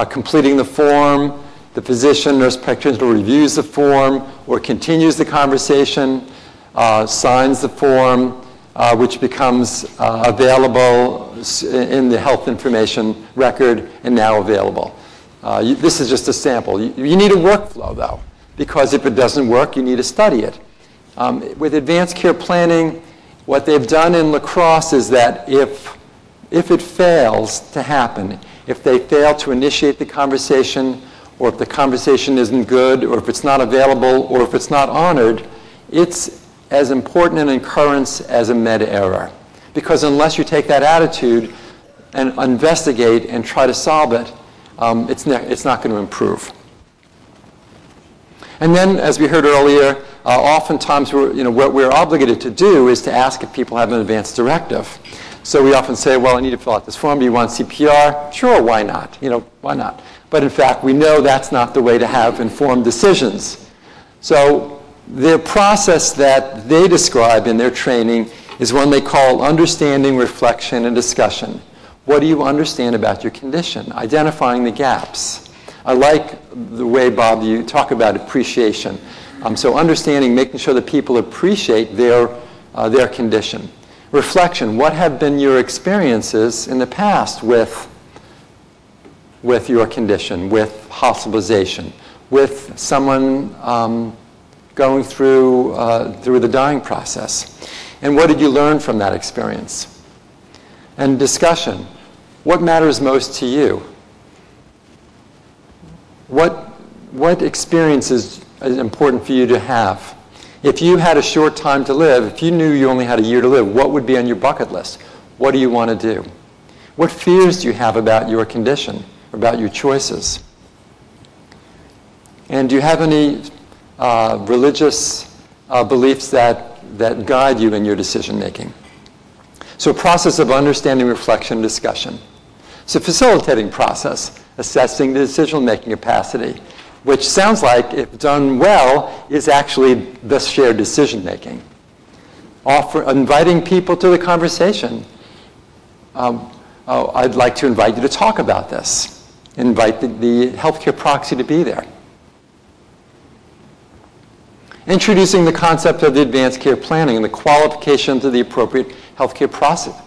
[SPEAKER 2] uh, completing the form. The physician, nurse practitioner reviews the form or continues the conversation, uh, signs the form, uh, which becomes uh, available in the health information record and now available. Uh, you, this is just a sample. You, you, need a workflow, though, because if it doesn't work, you need to study it. Um, with advanced care planning, what they've done in La Crosse is that if, if it fails to happen, if they fail to initiate the conversation, or if the conversation isn't good, or if it's not available, or if it's not honored, it's as important an occurrence as a med error. Because unless you take that attitude and investigate and try to solve it, um, it's, ne- it's not going to improve. And then, as we heard earlier, uh, oftentimes you know, what we're obligated to do is to ask if people have an advance directive. So we often say, well, I need to fill out this form. Do you want CPR? Sure, why not? You know, why not? But in fact, we know that's not the way to have informed decisions. So the process that they describe in their training is one they call understanding, reflection, and discussion. What do you understand about your condition? Identifying the gaps. I like the way, Bob, you talk about appreciation. Um, so understanding, making sure that people appreciate their, uh, their condition. Reflection, what have been your experiences in the past with, with your condition, with hospitalization, with someone um, going through, uh, through the dying process? And what did you learn from that experience? And discussion, what matters most to you? What, what experiences is important for you to have? If you had a short time to live, if you knew you only had a year to live, what would be on your bucket list? What do you want to do? What fears do you have about your condition, about your choices? And do you have any uh, religious uh, beliefs that, that guide you in your decision making? So, a process of understanding, reflection, discussion. It's a facilitating process, assessing the decision making capacity which sounds like, if done well, is actually the shared decision making. Inviting people to the conversation. Um, oh, I'd like to invite you to talk about this. Invite the, the healthcare proxy to be there. Introducing the concept of the advanced care planning and the qualifications of the appropriate healthcare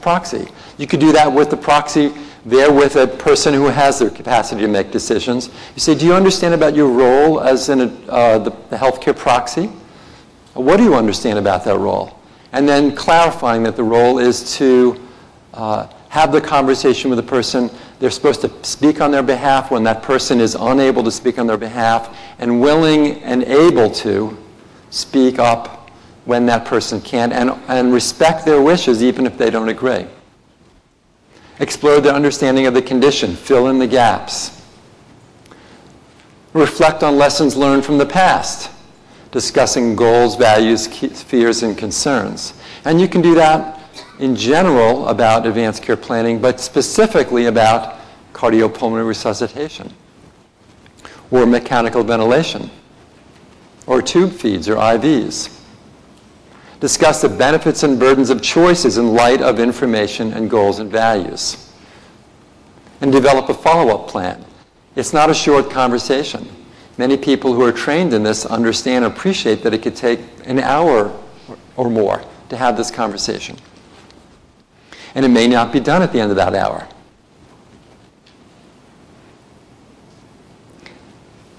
[SPEAKER 2] proxy. You could do that with the proxy there with a person who has the capacity to make decisions. You say, do you understand about your role as in a, uh, the, the healthcare proxy? What do you understand about that role? And then clarifying that the role is to uh, have the conversation with the person. They're supposed to speak on their behalf when that person is unable to speak on their behalf and willing and able to speak up when that person can't and, and respect their wishes even if they don't agree. Explore their understanding of the condition. Fill in the gaps. Reflect on lessons learned from the past, discussing goals, values, fears, and concerns. And you can do that in general about advanced care planning, but specifically about cardiopulmonary resuscitation or mechanical ventilation or tube feeds or IVs. Discuss the benefits and burdens of choices in light of information and goals and values. And develop a follow-up plan. It's not a short conversation. Many people who are trained in this understand and appreciate that it could take an hour or more to have this conversation. And it may not be done at the end of that hour.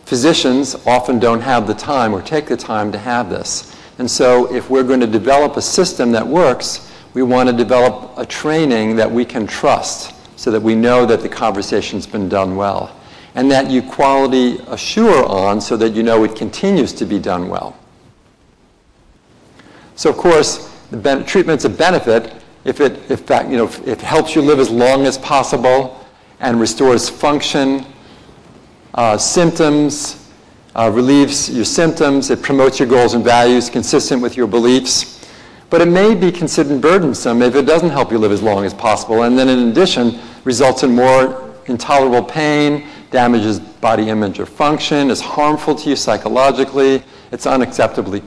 [SPEAKER 2] Physicians often don't have the time or take the time to have this. And so if we're going to develop a system that works, we want to develop a training that we can trust so that we know that the conversation's been done well. And that you quality assure on so that you know it continues to be done well. So of course, the ben- treatment's a benefit if it, if that, you know, if it helps you live as long as possible and restores function, uh, symptoms, uh, relieves your symptoms, it promotes your goals and values consistent with your beliefs. But it may be considered burdensome if it doesn't help you live as long as possible, and then in addition, results in more intolerable pain, damages body image or function, is harmful to you psychologically, it's unacceptably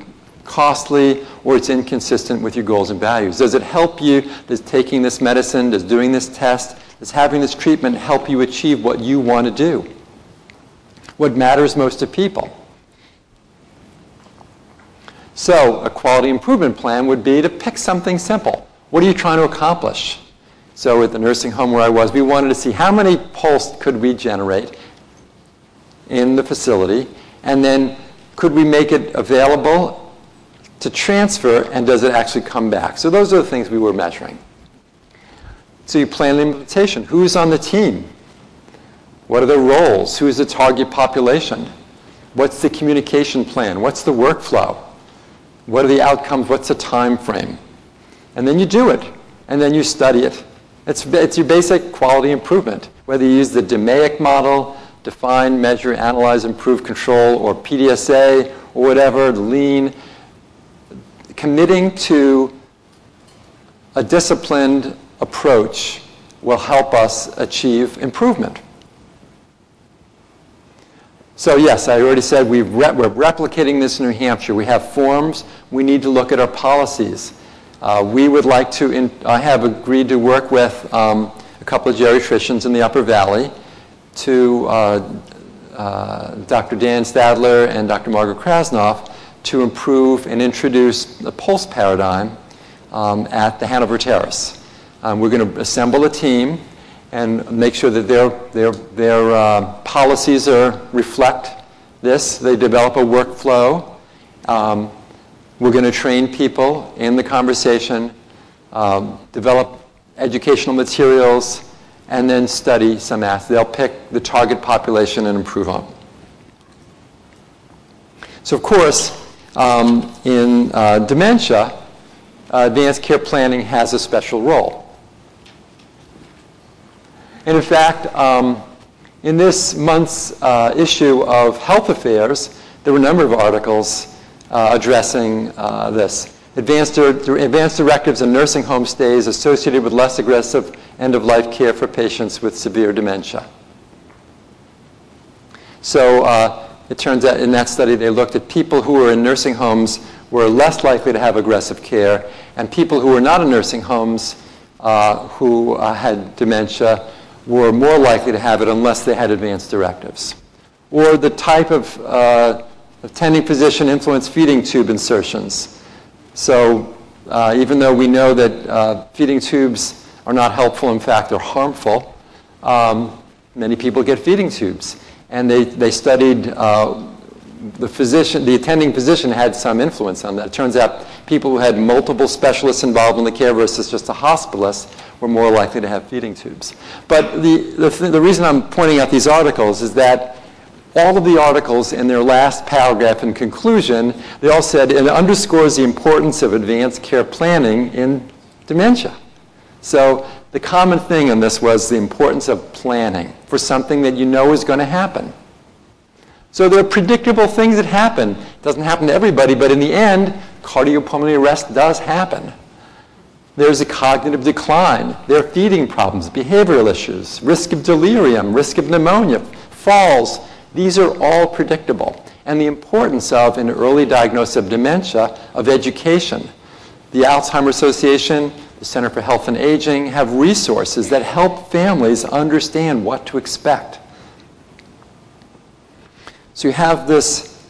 [SPEAKER 2] costly, or it's inconsistent with your goals and values? Does it help you? Does taking this medicine, does doing this test, does having this treatment help you achieve what you want to do? What matters most to people? So, a quality improvement plan would be to pick something simple. What are you trying to accomplish? So, at the nursing home where I was, we wanted to see how many POLST could we generate in the facility, and then could we make it available to transfer, and does it actually come back? So those are the things we were measuring. So you plan the implementation. Who's on the team? What are the roles? Who's the target population? What's the communication plan? What's the workflow? What are the outcomes? What's the time frame? And then you do it, and then you study it. It's, it's your basic quality improvement. Whether you use the DMAIC model, define, measure, analyze, improve, control, or PDSA, or whatever, lean, committing to a disciplined approach will help us achieve improvement. So yes, I already said we re- we're replicating this in New Hampshire. We have forms. We need to look at our policies. Uh, we would like to, in, I have agreed to work with um, a couple of geriatricians in the Upper Valley to uh, uh, Dr. Dan Stadler and Dr. Margaret Krasnoff to improve and introduce the POLST paradigm um, at the Hanover Terrace. Um, we're going to assemble a team and make sure that their, their, their uh, policies are, reflect this. They develop a workflow. Um, we're going to train people in the conversation, um, develop educational materials, and then study some aspects. They'll pick the target population and improve on. So, of course, um, in uh, dementia, uh, advanced care planning has a special role. And in fact, um, in this month's uh, issue of Health Affairs, there were a number of articles uh, addressing uh, this. Advanced, advanced directives in nursing home stays associated with less aggressive end-of-life care for patients with severe dementia. So uh, it turns out in that study they looked at people who were in nursing homes were less likely to have aggressive care, and people who were not in nursing homes uh, who uh, had dementia were more likely to have it unless they had advanced directives. Or the type of uh, attending physician influenced feeding tube insertions. So uh, even though we know that uh, feeding tubes are not helpful, in fact, they're harmful, um, many people get feeding tubes and they, they studied uh, the physician, the attending physician had some influence on that. It turns out people who had multiple specialists involved in the care versus just a hospitalist were more likely to have feeding tubes. But the, the, th- the reason I'm pointing out these articles is that all of the articles in their last paragraph and conclusion, they all said it underscores the importance of advanced care planning in dementia. So the common thing in this was the importance of planning for something that you know is going to happen. So there are predictable things that happen. It doesn't happen to everybody, but in the end, cardiopulmonary arrest does happen. There's a cognitive decline. There are feeding problems, behavioral issues, risk of delirium, risk of pneumonia, falls. These are all predictable. And the importance of, an early diagnosis of dementia, of education. The Alzheimer's Association, the Center for Health and Aging have resources that help families understand what to expect. So you have this,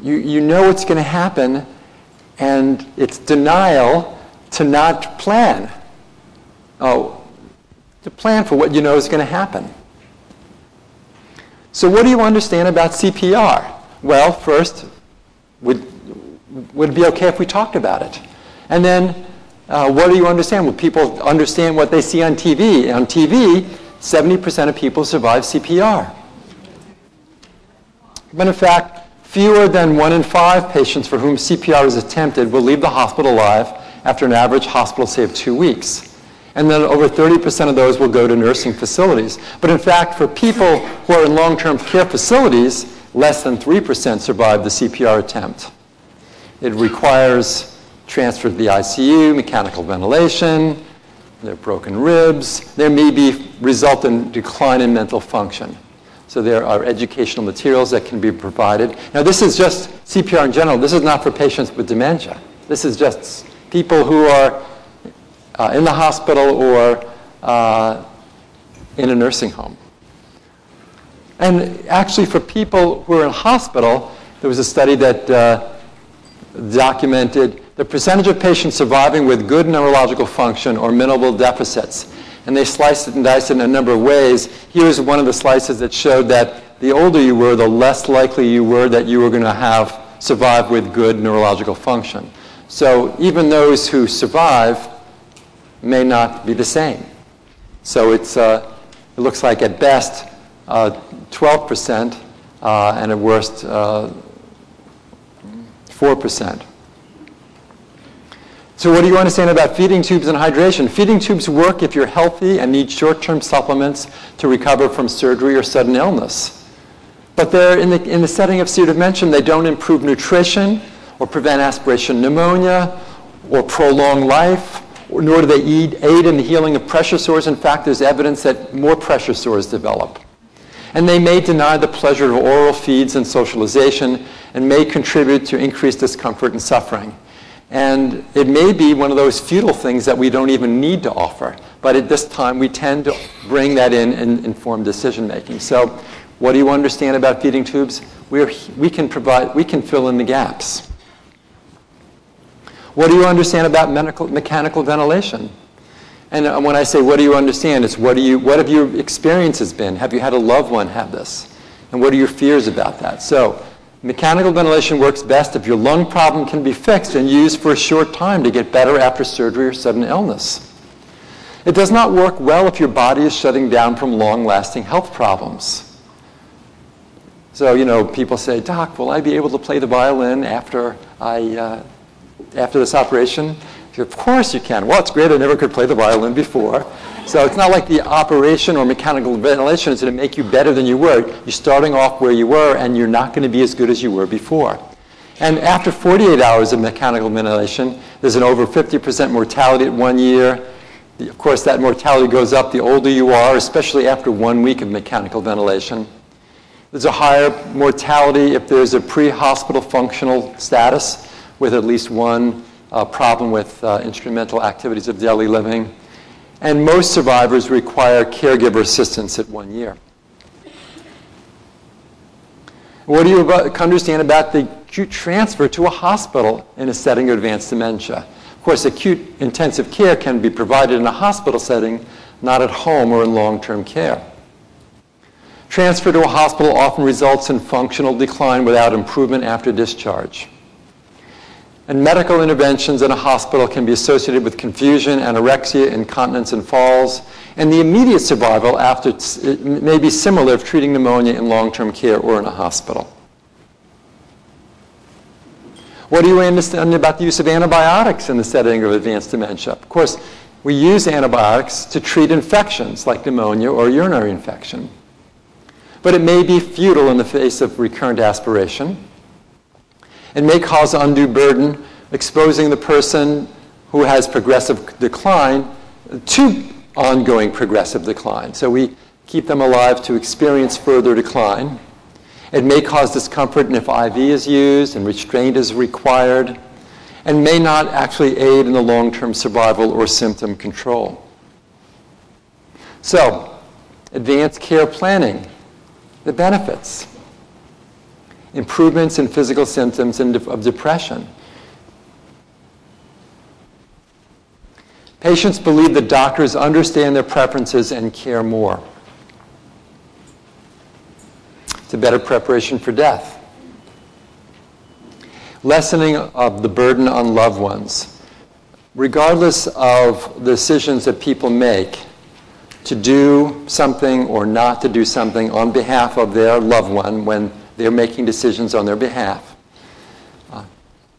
[SPEAKER 2] you, you know what's going to happen, and it's denial to not plan. Oh, to plan for what you know is going to happen. So what do you understand about CPR? Well, first, would, would it be okay if we talked about it? And then, uh, what do you understand? Will people understand what they see on TV? On TV, 70% of people survive CPR. But in fact, fewer than one in five patients for whom CPR is attempted will leave the hospital alive after an average hospital stay of two weeks. And then over 30% of those will go to nursing facilities. But in fact, for people who are in long-term care facilities, less than 3% survive the CPR attempt. It requires transfer to the ICU, mechanical ventilation, there are broken ribs. There may be result in decline in mental function. So there are educational materials that can be provided. Now this is just CPR in general. This is not for patients with dementia. This is just people who are uh, in the hospital or uh, in a nursing home. And actually for people who are in hospital, there was a study that uh, documented the percentage of patients surviving with good neurological function or minimal deficits. And they sliced it and diced it in a number of ways. Here's one of the slices that showed that the older you were, the less likely you were that you were going to have survive with good neurological function. So even those who survive may not be the same. So it's, uh, it looks like at best uh, 12% uh, and at worst 4%. So what do you understand about feeding tubes and hydration? Feeding tubes work if you're healthy and need short-term supplements to recover from surgery or sudden illness. But they're in the, in the setting of severe dementia, they don't improve nutrition or prevent aspiration pneumonia or prolong life, or, nor do they aid in the healing of pressure sores. In fact, there's evidence that more pressure sores develop. And they may deny the pleasure of oral feeds and socialization and may contribute to increased discomfort and suffering. And it may be one of those futile things that we don't even need to offer. But at this time, we tend to bring that in and inform decision making. So what do you understand about feeding tubes? We're, we can provide, we can fill in the gaps. What do you understand about medical, mechanical ventilation? And uh, when I say what do you understand, it's what, do you, what have your experiences been? Have you had a loved one have this? And what are your fears about that? So Mechanical ventilation works best if your lung problem can be fixed and used for a short time to get better after surgery or sudden illness. It does not work well if your body is shutting down from long-lasting health problems. So, you know, people say, Doc, will I be able to play the violin after, I, uh, after this operation? Of course you can. Well, it's great. I never could play the violin before. So it's not like the operation or mechanical ventilation is going to make you better than you were. You're starting off where you were, and you're not going to be as good as you were before. And after 48 hours of mechanical ventilation, there's an over 50% mortality at one year. Of course, that mortality goes up the older you are, especially after one week of mechanical ventilation. There's a higher mortality if there's a pre-hospital functional status with at least one uh, problem with uh, instrumental activities of daily living and most survivors require caregiver assistance at one year. What do you understand about the acute transfer to a hospital in a setting of advanced dementia? Of course, acute intensive care can be provided in a hospital setting, not at home or in long-term care. Transfer to a hospital often results in functional decline without improvement after discharge. And medical interventions in a hospital can be associated with confusion, anorexia, incontinence, and falls. And the immediate survival after may be similar if treating pneumonia in long-term care or in a hospital. What do you understand about the use of antibiotics in the setting of advanced dementia? Of course, we use antibiotics to treat infections like pneumonia or urinary infection. But it may be futile in the face of recurrent aspiration and may cause undue burden, exposing the person who has progressive decline to ongoing progressive decline. So we keep them alive to experience further decline. It may cause discomfort if IV is used and restraint is required, and may not actually aid in the long-term survival or symptom control. So, advanced care planning, the benefits. Improvements in physical symptoms and of depression. Patients believe that doctors understand their preferences and care more. It's a better preparation for death. Lessening of the burden on loved ones. Regardless of the decisions that people make to do something or not to do something on behalf of their loved one when they're making decisions on their behalf. Uh,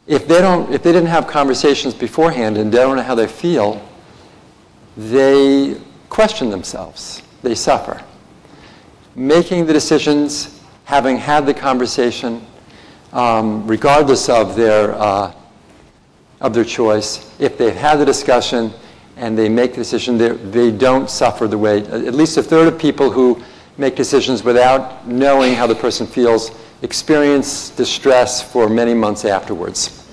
[SPEAKER 2] if they don't, if they didn't have conversations beforehand and they don't know how they feel, they question themselves. They suffer. Making the decisions, having had the conversation, um, regardless of their, uh, of their choice, if they've had the discussion and they make the decision, they don't suffer the way, at least a third of people who make decisions without knowing how the person feels experience distress for many months afterwards.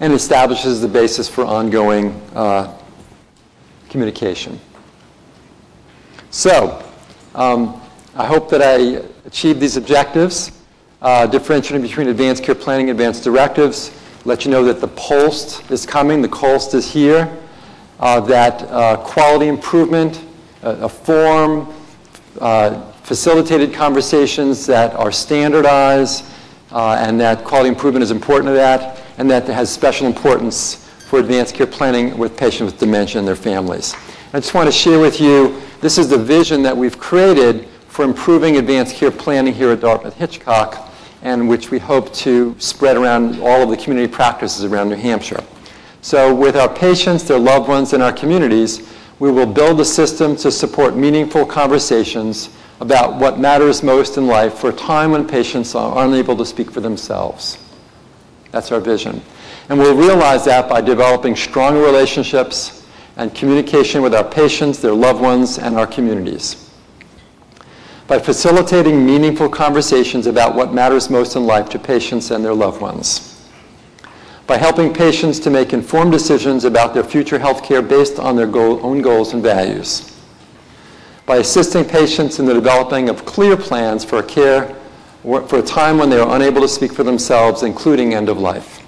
[SPEAKER 2] and establishes the basis for ongoing uh, communication. So, um, I hope that I achieved these objectives, uh, differentiating between advanced care planning and advanced directives, let you know that the POLST is coming, the COLST is here, that uh, quality improvement, a form, uh, facilitated conversations that are standardized, uh, and that quality improvement is important to that and that has special importance for advanced care planning with patients with dementia and their families. I just want to share with you, this is the vision that we've created for improving advanced care planning here at Dartmouth-Hitchcock, and which we hope to spread around all of the community practices around New Hampshire. So with our patients, their loved ones, and our communities, we will build a system to support meaningful conversations about what matters most in life for a time when patients are unable to speak for themselves. That's our vision. And we'll realize that by developing strong relationships and communication with our patients, their loved ones, and our communities. By facilitating meaningful conversations about what matters most in life to patients and their loved ones. By helping patients to make informed decisions about their future health care based on their goal, own goals and values. By assisting patients in the developing of clear plans for care for a time when they are unable to speak for themselves, including end of life.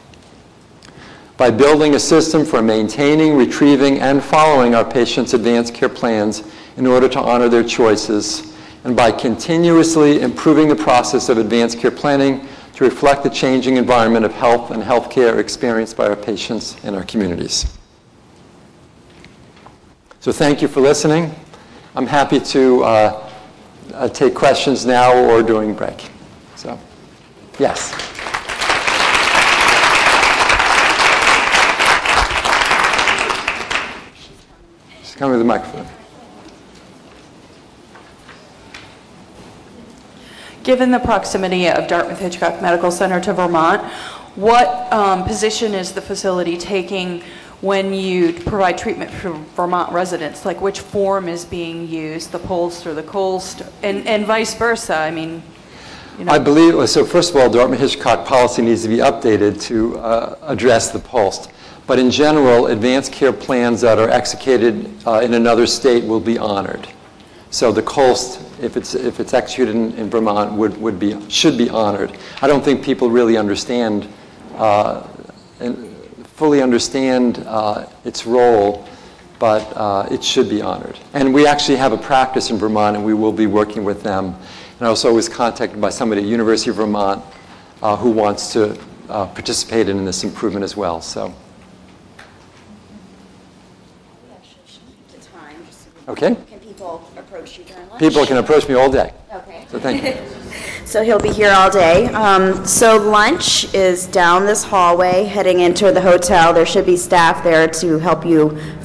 [SPEAKER 2] By building a system for maintaining, retrieving, and following our patients' advanced care plans in order to honor their choices, and by continuously improving the process of advanced care planning to reflect the changing environment of health and healthcare experienced by our patients and our communities. So thank you for listening. I'm happy to uh, uh, take questions now or during break. So, yes. Just come with the microphone.
[SPEAKER 4] Given the proximity of Dartmouth Hitchcock Medical Center to Vermont, what um, position is the facility taking when you provide treatment for Vermont residents? Like which form is being used, the POLST or the COLST, and, and vice versa? I mean,
[SPEAKER 2] you know? I believe, so first of all, Dartmouth-Hitchcock policy needs to be updated to uh, address the POLST. But in general, advanced care plans that are executed uh, in another state will be honored. So the COLST, if it's, if it's executed in, in, Vermont, would, would be, should be honored. I don't think people really understand, uh, fully understand uh, its role, but uh, it should be honored. And we actually have a practice in Vermont, and we will be working with them and I also was contacted by somebody at University of Vermont uh, who wants to uh, participate in this improvement as well. So. Okay.
[SPEAKER 5] Can people approach you during lunch?
[SPEAKER 2] People can approach me all day.
[SPEAKER 5] Okay.
[SPEAKER 2] So thank you. *laughs*
[SPEAKER 5] so he'll be here all day. Um, so lunch is down this hallway heading into the hotel. There should be staff there to help you